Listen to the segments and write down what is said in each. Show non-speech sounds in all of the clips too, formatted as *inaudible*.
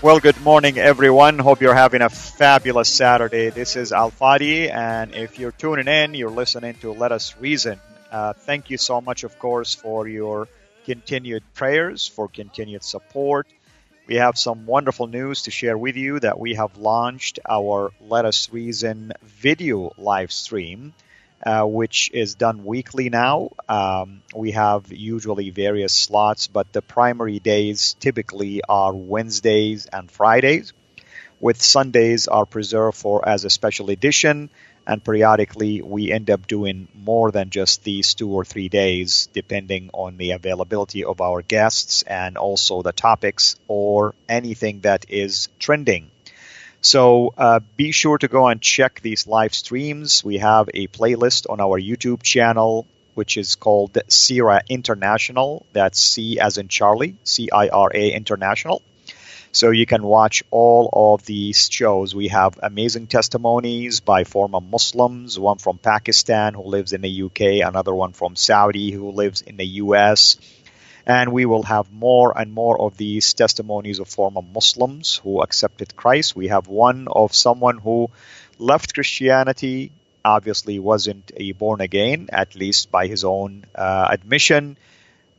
Well, good morning, everyone. Hope you're having a fabulous Saturday. This is Al Fadi, and if you're tuning in, you're listening to Let Us Reason. Uh, thank you so much, of course, for your continued prayers, for continued support. We have some wonderful news to share with you that we have launched our Let Us Reason video live stream uh, which is done weekly now. Um, we have usually various slots, but the primary days typically are Wednesdays and Fridays, with Sundays are preserved for as a special edition. And periodically, we end up doing more than just these two or three days, depending on the availability of our guests and also the topics or anything that is trending. So uh, be sure to go and check these live streams. We have a playlist on our YouTube channel, which is called CIRA International. That's C as in Charlie, C I R A International. So you can watch all of these shows. We have amazing testimonies by former Muslims, one from Pakistan who lives in the UK, another one from Saudi who lives in the US and we will have more and more of these testimonies of former Muslims who accepted Christ. We have one of someone who left Christianity, obviously wasn't a born again, at least by his own uh, admission.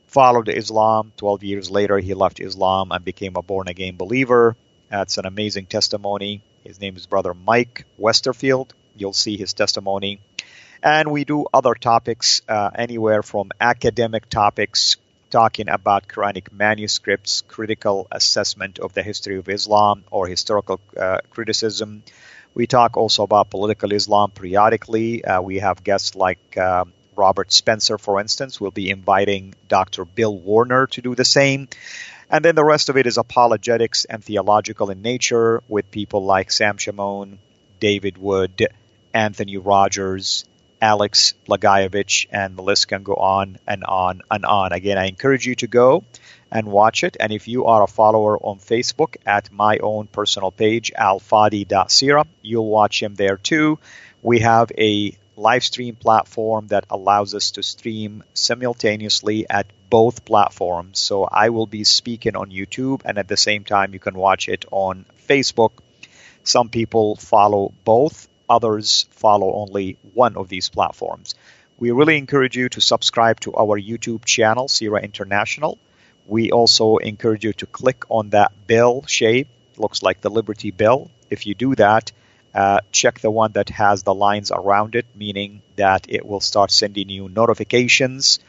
Followed Islam. 12 years later, he left Islam and became a born again believer. That's an amazing testimony. His name is Brother Mike Westerfield. You'll see his testimony. And we do other topics, uh, anywhere from academic topics talking about Quranic manuscripts, critical assessment of the history of Islam, or historical uh, criticism. We talk also about political Islam periodically. Uh, we have guests like uh, Robert Spencer, for instance. We'll be inviting Dr. Bill Warner to do the same. And then the rest of it is apologetics and theological in nature with people like Sam Shamoun, David Wood, Anthony Rogers, Alex Lagayevich, and the list can go on and on and on. Again, I encourage you to go and watch it. And if you are a follower on Facebook at my own personal page, alfadi.cira, you'll watch him there too. We have a live stream platform that allows us to stream simultaneously at both platforms. So I will be speaking on YouTube, and at the same time, you can watch it on Facebook. Some people follow both others follow only one of these platforms. We really encourage you to subscribe to our YouTube channel, CIRA International. We also encourage you to click on that bell shape, looks like the Liberty Bell. If you do that, uh, check the one that has the lines around it, meaning that it will start sending you notifications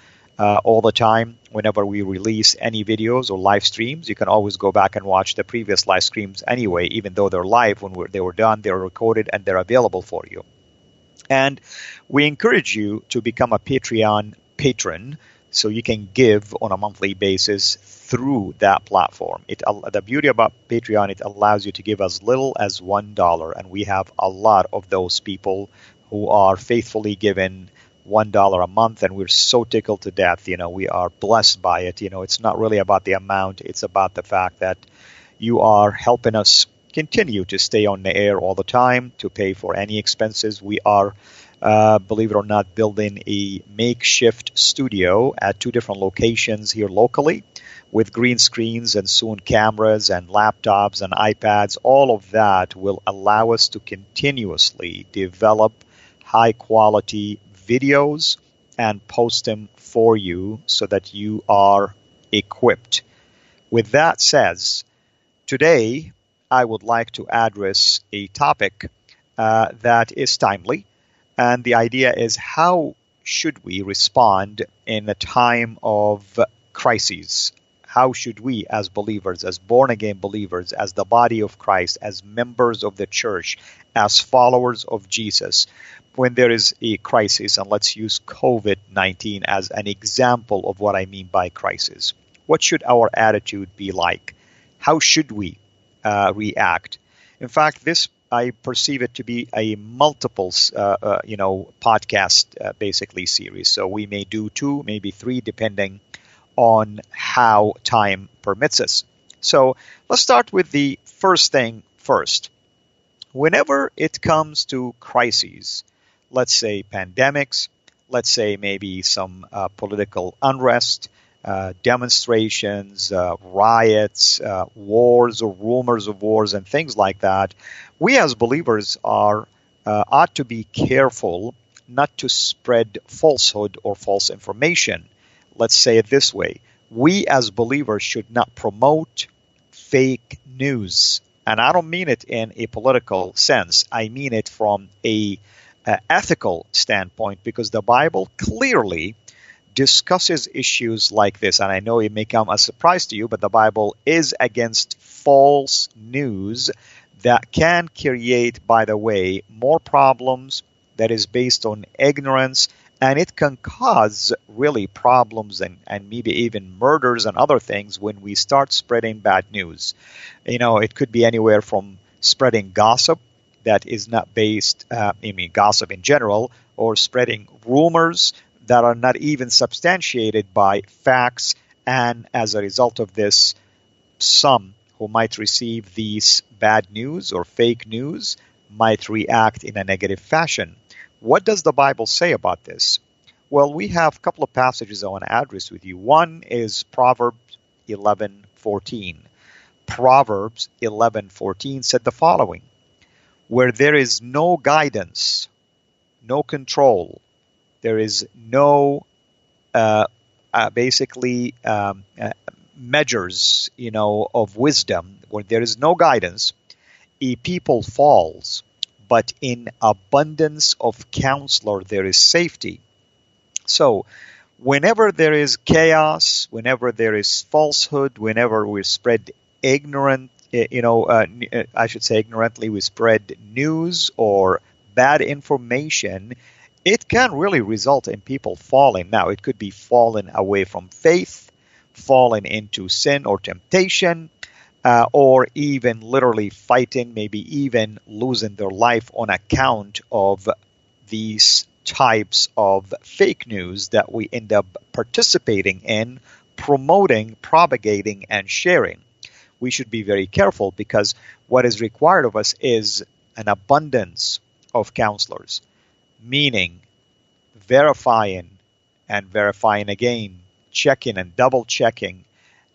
uh, all the time whenever we release any videos or live streams. You can always go back and watch the previous live streams anyway, even though they're live when they were done, they're recorded and they're available for you. And we encourage you to become a Patreon patron so you can give on a monthly basis through that platform. It the beauty about Patreon it allows you to give as little as one dollar, and we have a lot of those people who are faithfully given one dollar a month and we're so tickled to death. You know we are blessed by it. You know it's not really about the amount. It's about the fact that you are helping us continue to stay on the air all the time to pay for any expenses. We are uh, believe it or not building a makeshift studio at two different locations here locally with green screens and soon cameras and laptops and iPads. All of that will allow us to continuously develop high quality videos and post them for you so that you are equipped. With that says, today I would like to address a topic uh, that is timely. And the idea is how should we respond in a time of crises? How should we, as believers, as born again believers, as the body of Christ, as members of the church, as followers of Jesus, when there is a crisis, and let's use COVID 19 as an example of what I mean by crisis, what should our attitude be like? How should we uh, react? In fact, this I perceive it to be a multiple, uh, uh, you know, podcast uh, basically series. So we may do two, maybe three, depending on how time permits us. So let's start with the first thing first. Whenever it comes to crises, let's say pandemics, let's say maybe some uh, political unrest, uh, demonstrations, uh, riots, uh, wars or rumors of wars, and things like that, we as believers are uh, ought to be careful not to spread falsehood or false information. Let's say it this way: we as believers should not promote fake news, and I don't mean it in a political sense. I mean it from a uh, ethical standpoint because the Bible clearly discusses issues like this, and I know it may come as a surprise to you, but the Bible is against false news that can create, by the way, more problems that is based on ignorance, and it can cause really problems and, and maybe even murders and other things when we start spreading bad news. You know, it could be anywhere from spreading gossip that is not based, uh, I mean, gossip in general, or spreading rumors that are not even substantiated by facts. And as a result of this, some who might receive these bad news or fake news might react in a negative fashion. What does the Bible say about this? Well, we have a couple of passages I want to address with you. One is Proverbs 11:14. Proverbs 11:14 said the following: Where there is no guidance, no control, there is no uh, uh, basically um, uh, measures, you know, of wisdom where there is no guidance. A people falls, but in abundance of counselor there is safety. So, whenever there is chaos, whenever there is falsehood, whenever we spread ignorant, you know, uh, eh, I should say ignorantly, we spread news or bad information it can really result in people falling. Now, it could be falling away from faith, falling into sin or temptation, uh, or even literally fighting, maybe even losing their life on account of these types of fake news that we end up participating in, promoting, propagating, and sharing. We should be very careful because what is required of us is an abundance of counselors meaning verifying and verifying again, checking and double checking,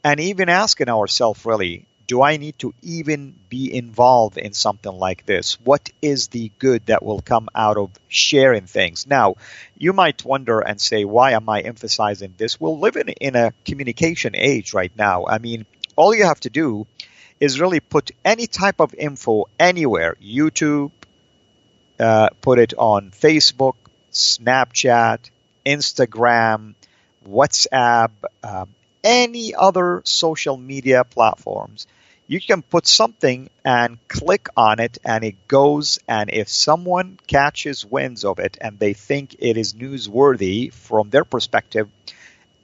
and even asking ourselves really, do I need to even be involved in something like this? What is the good that will come out of sharing things? Now, you might wonder and say, why am I emphasizing this? We're living in a communication age right now. I mean, all you have to do is really put any type of info anywhere YouTube, uh, put it on Facebook, Snapchat, Instagram, WhatsApp, um, any other social media platforms. You can put something and click on it, and it goes. And if someone catches winds of it and they think it is newsworthy from their perspective,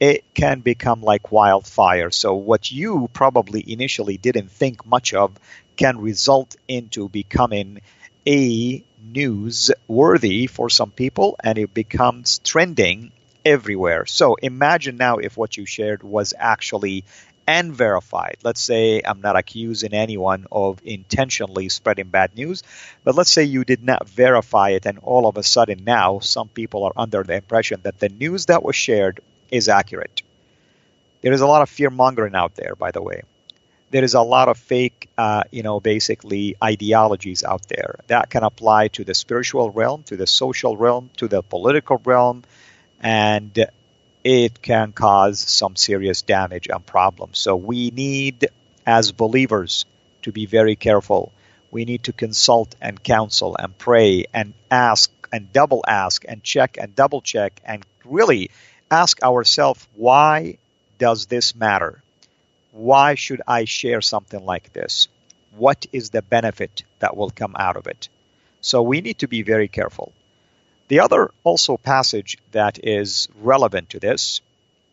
it can become like wildfire. So, what you probably initially didn't think much of can result into becoming a news worthy for some people and it becomes trending everywhere. So imagine now if what you shared was actually unverified. Let's say I'm not accusing anyone of intentionally spreading bad news, but let's say you did not verify it and all of a sudden now some people are under the impression that the news that was shared is accurate. There is a lot of fear mongering out there, by the way there is a lot of fake, uh, you know, basically ideologies out there that can apply to the spiritual realm, to the social realm, to the political realm, and it can cause some serious damage and problems. So we need, as believers, to be very careful. We need to consult and counsel and pray and ask and double ask and check and double check and really ask ourselves why does this matter? Why should I share something like this? What is the benefit that will come out of it? So we need to be very careful. The other also passage that is relevant to this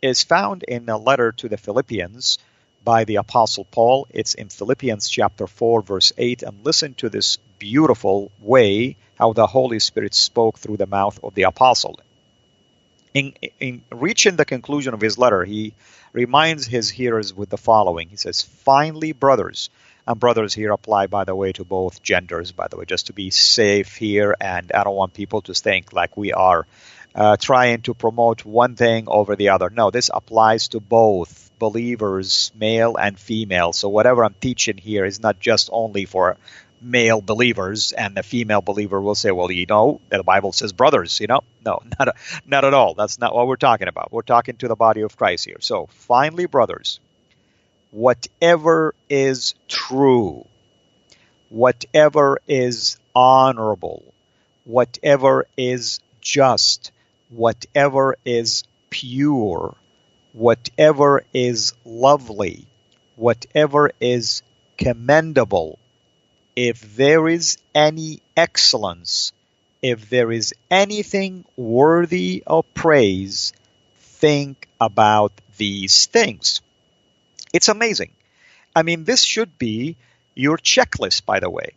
is found in a letter to the Philippians by the Apostle Paul. It's in Philippians chapter 4, verse 8. And listen to this beautiful way how the Holy Spirit spoke through the mouth of the Apostle. In, in reaching the conclusion of his letter, he reminds his hearers with the following He says, Finally, brothers, and brothers here apply, by the way, to both genders, by the way, just to be safe here. And I don't want people to think like we are uh, trying to promote one thing over the other. No, this applies to both believers, male and female. So whatever I'm teaching here is not just only for male believers and the female believer will say, well, you know, the Bible says brothers, you know? No, *laughs* not, not at all. That's not what we're talking about. We're talking to the body of Christ here. So finally, brothers, whatever is true, whatever is honorable, whatever is just, whatever is pure, whatever is lovely, whatever is commendable, if there is any excellence, if there is anything worthy of praise, think about these things. It's amazing. I mean, this should be your checklist, by the way.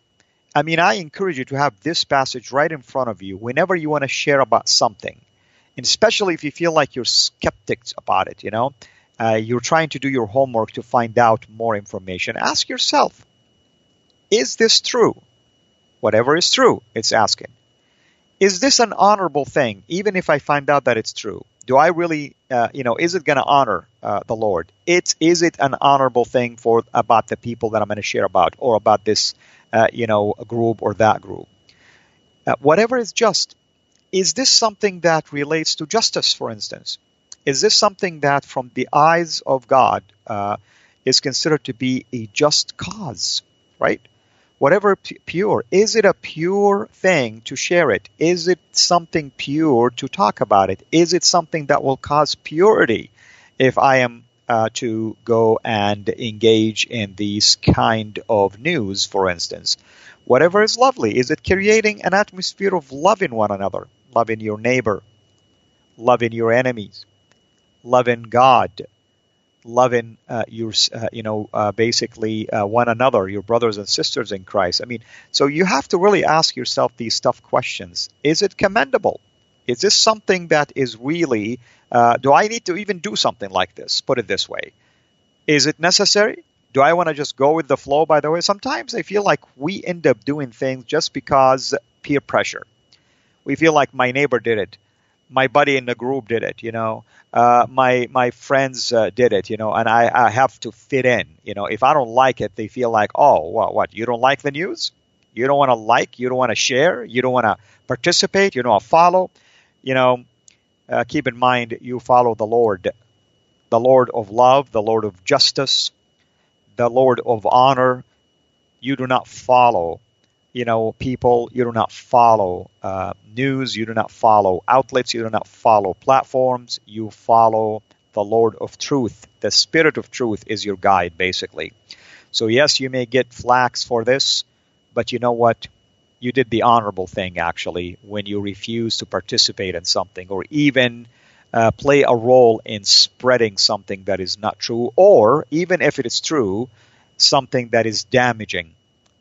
I mean, I encourage you to have this passage right in front of you whenever you want to share about something, and especially if you feel like you're skeptics about it. You know, uh, you're trying to do your homework to find out more information. Ask yourself, is this true? Whatever is true, it's asking. Is this an honorable thing, even if I find out that it's true? do I really, uh, you know, is it going to honor uh, the Lord? It's is it an honorable thing for about the people that I'm going to share about, or about this, uh, you know, group or that group? Uh, whatever is just, is this something that relates to justice, for instance? Is this something that, from the eyes of God, uh, is considered to be a just cause? Right? Whatever pure is it a pure thing to share it? Is it something pure to talk about it? Is it something that will cause purity if i am uh, to go and engage in these kind of news for instance? Whatever is lovely. Is it creating an atmosphere of loving one another? Loving your neighbor. Loving your enemies. Loving god loving uh, your, uh, you know, uh, basically uh, one another, your brothers and sisters in Christ. I mean, so you have to really ask yourself these tough questions. Is it commendable? Is this something that is really, uh, do I need to even do something like this? Put it this way. Is it necessary? Do I want to just go with the flow, by the way? Sometimes I feel like we end up doing things just because peer pressure. We feel like my neighbor did it my buddy in the group did it, you know, uh, my my friends uh, did it, you know, and I, I have to fit in, you know. If I don't like it, they feel like, oh, what, what? You don't like the news? You don't want to like? You don't want to share? You don't want to participate? You don't want to follow? You know, uh, keep in mind you follow the Lord, the Lord of love, the Lord of justice, the Lord of honor. You do not follow you know, people, you do not follow uh, news, you do not follow outlets, you do not follow platforms, you follow the Lord of truth. The Spirit of truth is your guide, basically. So, yes, you may get flax for this, but you know what? You did the honorable thing, actually, when you refuse to participate in something or even uh, play a role in spreading something that is not true, or even if it is true, something that is damaging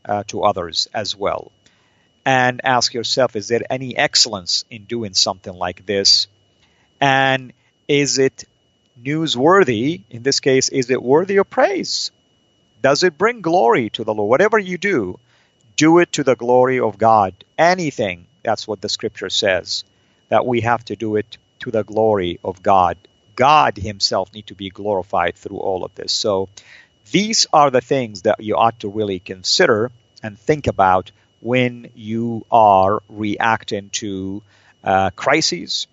uh, to others as well. And ask yourself, is there any excellence in doing something like this? And is it newsworthy? In this case, is it worthy of praise? Does it bring glory to the Lord? Whatever you do, do it to the glory of God. Anything, that's what the scripture says, that we have to do it to the glory of God. God Himself need to be glorified through all of this. So these are the things that you ought to really consider and think about when you are reacting to uh, crises,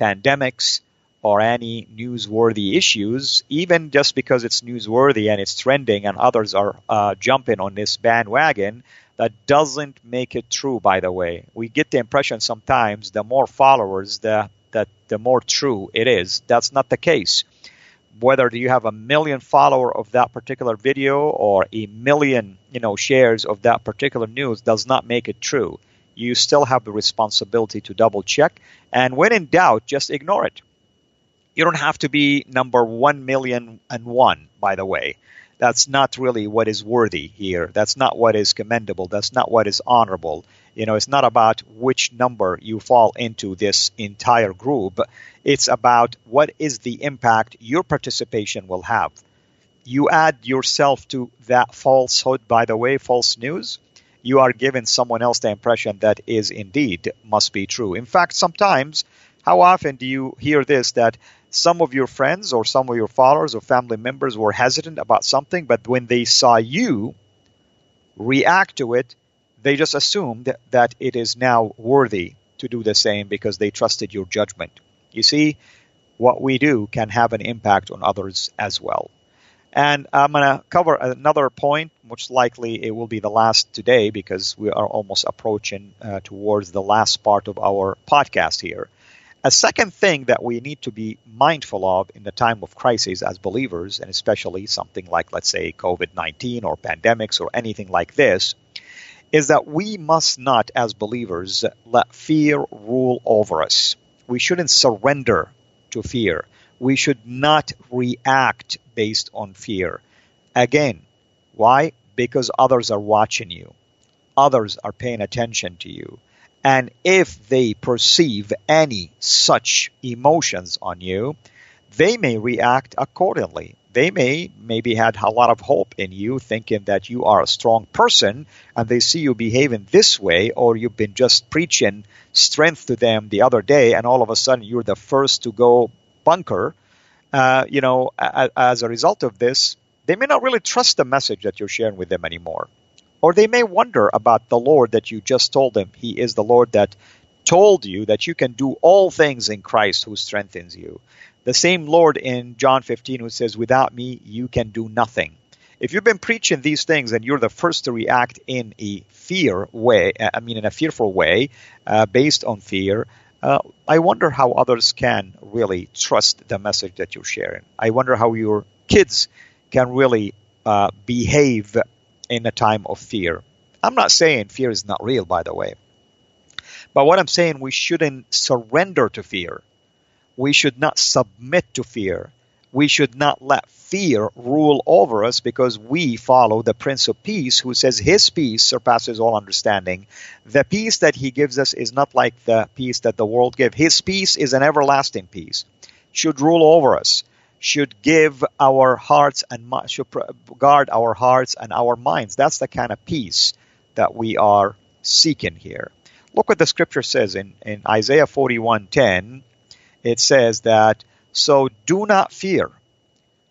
pandemics, or any newsworthy issues, even just because it's newsworthy and it's trending and others are uh, jumping on this bandwagon, that doesn't make it true, by the way. We get the impression sometimes the more followers, the, that the more true it is. That's not the case. Whether you have a million follower of that particular video or a million, you know, shares of that particular news does not make it true. You still have the responsibility to double check. And when in doubt, just ignore it. You don't have to be number one million and one, by the way. That's not really what is worthy here. That's not what is commendable. That's not what is honorable. You know, it's not about which number you fall into this entire group. It's about what is the impact your participation will have. You add yourself to that falsehood, by the way, false news, you are giving someone else the impression that is indeed must be true. In fact, sometimes, how often do you hear this that some of your friends or some of your followers or family members were hesitant about something, but when they saw you react to it, they just assumed that it is now worthy to do the same because they trusted your judgment. You see, what we do can have an impact on others as well. And I'm going to cover another point. Most likely, it will be the last today because we are almost approaching uh, towards the last part of our podcast here. A second thing that we need to be mindful of in the time of crisis as believers, and especially something like, let's say, COVID 19 or pandemics or anything like this, is that we must not, as believers, let fear rule over us. We shouldn't surrender to fear. We should not react based on fear. Again, why? Because others are watching you, others are paying attention to you. And if they perceive any such emotions on you, they may react accordingly. They may maybe had a lot of hope in you, thinking that you are a strong person, and they see you behaving this way, or you've been just preaching strength to them the other day, and all of a sudden you're the first to go bunker. Uh, you know, a, as a result of this, they may not really trust the message that you're sharing with them anymore. Or they may wonder about the Lord that you just told them. He is the Lord that told you that you can do all things in Christ who strengthens you. The same Lord in John 15 who says, Without me, you can do nothing. If you've been preaching these things and you're the first to react in a fear way, I mean, in a fearful way, uh, based on fear, uh, I wonder how others can really trust the message that you're sharing. I wonder how your kids can really uh, behave in a time of fear. I'm not saying fear is not real, by the way. But what I'm saying, we shouldn't surrender to fear. We should not submit to fear. We should not let fear rule over us because we follow the Prince of Peace who says his peace surpasses all understanding. The peace that he gives us is not like the peace that the world gives. His peace is an everlasting peace, should rule over us should give our hearts and should guard our hearts and our minds. That's the kind of peace that we are seeking here. Look what the scripture says in, in Isaiah 41:10. It says that, "So do not fear,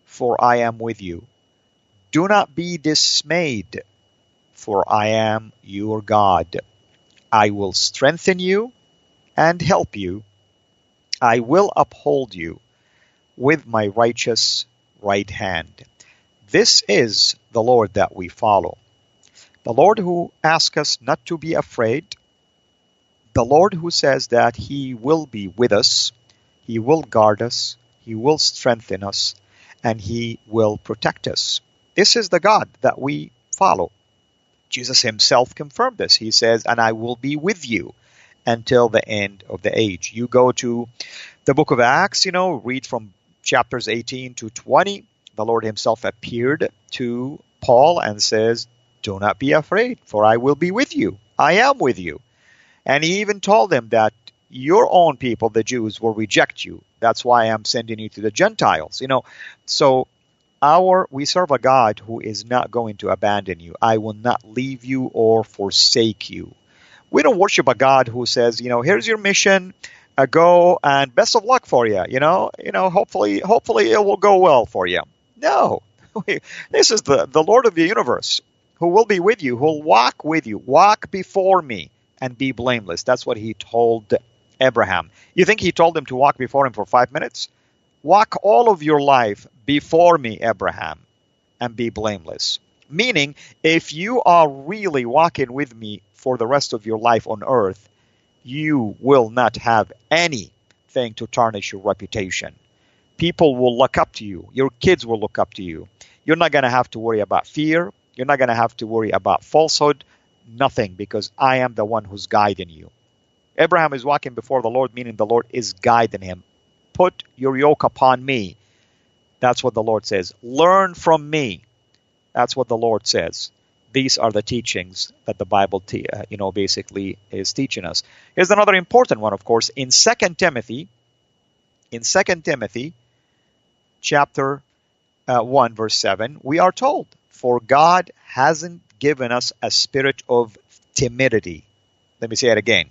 for I am with you. Do not be dismayed, for I am your God. I will strengthen you and help you. I will uphold you with my righteous right hand. This is the Lord that we follow. The Lord who asks us not to be afraid. The Lord who says that He will be with us, He will guard us, He will strengthen us, and He will protect us. This is the God that we follow. Jesus Himself confirmed this. He says, And I will be with you until the end of the age. You go to the book of Acts, you know, read from chapters 18 to 20, the Lord Himself appeared to Paul and says, Do not be afraid, for I will be with you. I am with you. And He even told them that your own people, the Jews, will reject you. That's why I'm sending you to the Gentiles. You know, so our we serve a God who is not going to abandon you. I will not leave you or forsake you. We don't worship a God who says, you know, here's your mission uh, go and best of luck for you. You know, you know, hopefully, hopefully it will go well for you. No, *laughs* this is the the Lord of the universe who will be with you, who will walk with you, walk before me and be blameless. That's what he told Abraham. You think he told him to walk before him for five minutes? Walk all of your life before me, Abraham, and be blameless. Meaning, if you are really walking with me for the rest of your life on earth, you will not have anything to tarnish your reputation. People will look up to you. Your kids will look up to you. You're not going to have to worry about fear. You're not going to have to worry about falsehood. Nothing, because I am the one who's guiding you. Abraham is walking before the Lord, meaning the Lord is guiding him. Put your yoke upon me. That's what the Lord says. Learn from me. That's what the Lord says. These are the teachings that the Bible, te- uh, you know, basically is teaching us. Here's another important one, of course, in Second Timothy. In Second Timothy, chapter uh, 1, verse 7, we are told, For God hasn't given us a spirit of timidity. Let me say it again.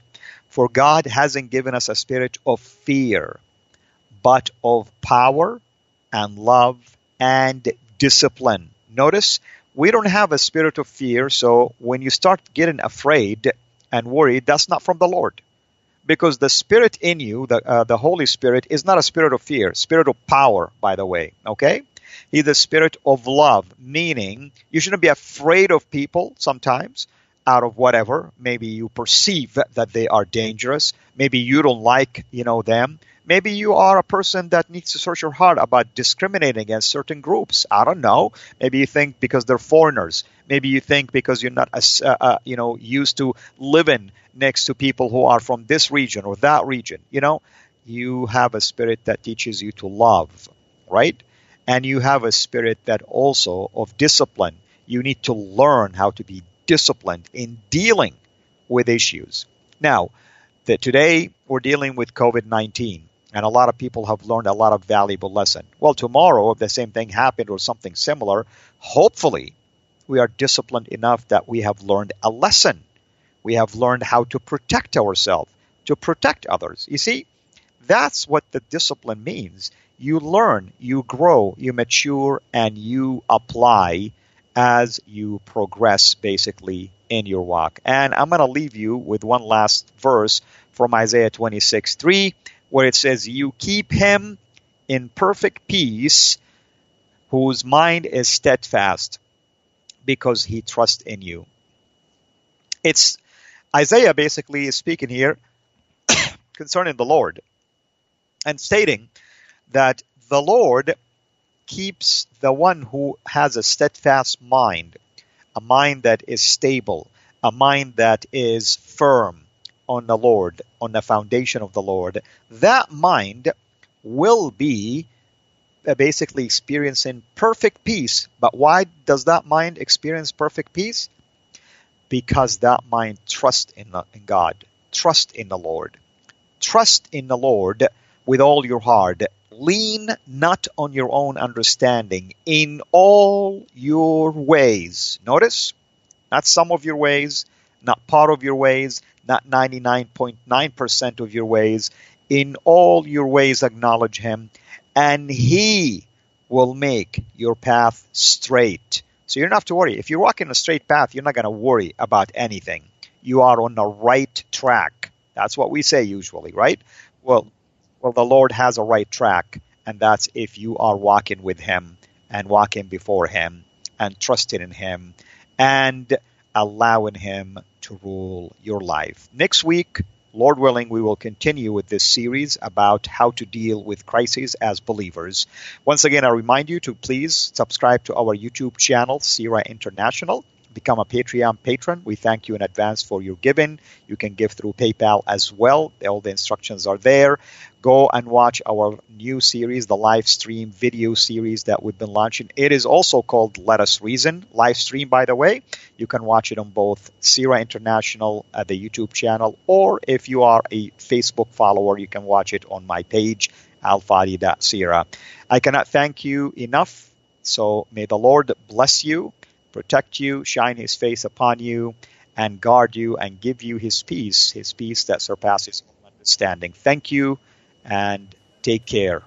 For God hasn't given us a spirit of fear, but of power and love and discipline. Notice we don't have a spirit of fear, so when you start getting afraid and worried, that's not from the Lord. Because the spirit in you, the, uh, the Holy Spirit, is not a spirit of fear, spirit of power, by the way, okay? He's the spirit of love, meaning you shouldn't be afraid of people sometimes out of whatever. Maybe you perceive that they are dangerous. Maybe you don't like, you know, them. Maybe you are a person that needs to search your heart about discriminating against certain groups. I don't know. Maybe you think because they're foreigners. Maybe you think because you're not, uh, uh, you know, used to living next to people who are from this region or that region. You know, you have a spirit that teaches you to love, right? And you have a spirit that also of discipline. You need to learn how to be disciplined in dealing with issues. Now, that today we're dealing with COVID 19 and a lot of people have learned a lot of valuable lesson. Well, tomorrow, if the same thing happened or something similar, hopefully we are disciplined enough that we have learned a lesson. We have learned how to protect ourselves, to protect others. You see, that's what the discipline means. You learn, you grow, you mature, and you apply as you progress basically in your walk. And I'm going to leave you with one last verse from Isaiah 26 3 where it says, You keep him in perfect peace whose mind is steadfast because he trusts in you. It's Isaiah basically is speaking here *coughs* concerning the Lord and stating that the Lord keeps the one who has a steadfast mind, a mind that is stable, a mind that is firm, on the Lord, on the foundation of the Lord, that mind will be uh, basically experiencing perfect peace. But why does that mind experience perfect peace? Because that mind trusts in, the, in God, trust in the Lord. Trust in the Lord with all your heart. Lean not on your own understanding in all your ways. Notice, not some of your ways, not part of your ways, not 99.9% of your ways. In all your ways, acknowledge Him, and He will make your path straight. So you don't have to worry. If you're walking a straight path, you're not going to worry about anything. You are on the right track. That's what we say usually, right? Well, well, the Lord has a right track, and that's if you are walking with Him and walking before Him and trusting in Him and allowing Him to rule your life. Next week, Lord willing, we will continue with this series about how to deal with crises as believers. Once again, I remind you to please subscribe to our YouTube channel, CIRA International become a Patreon patron. We thank you in advance for your giving. You can give through PayPal as well. All the instructions are there. Go and watch our new series, the live stream video series that we've been launching. It is also called Let Us Reason live stream, by the way. You can watch it on both CIRA International at the YouTube channel, or if you are a Facebook follower, you can watch it on my page, alfadi.cira. I cannot thank you enough. So may the Lord bless you protect you, shine his face upon you, and guard you and give you his peace, his peace that surpasses all understanding. Thank you and take care.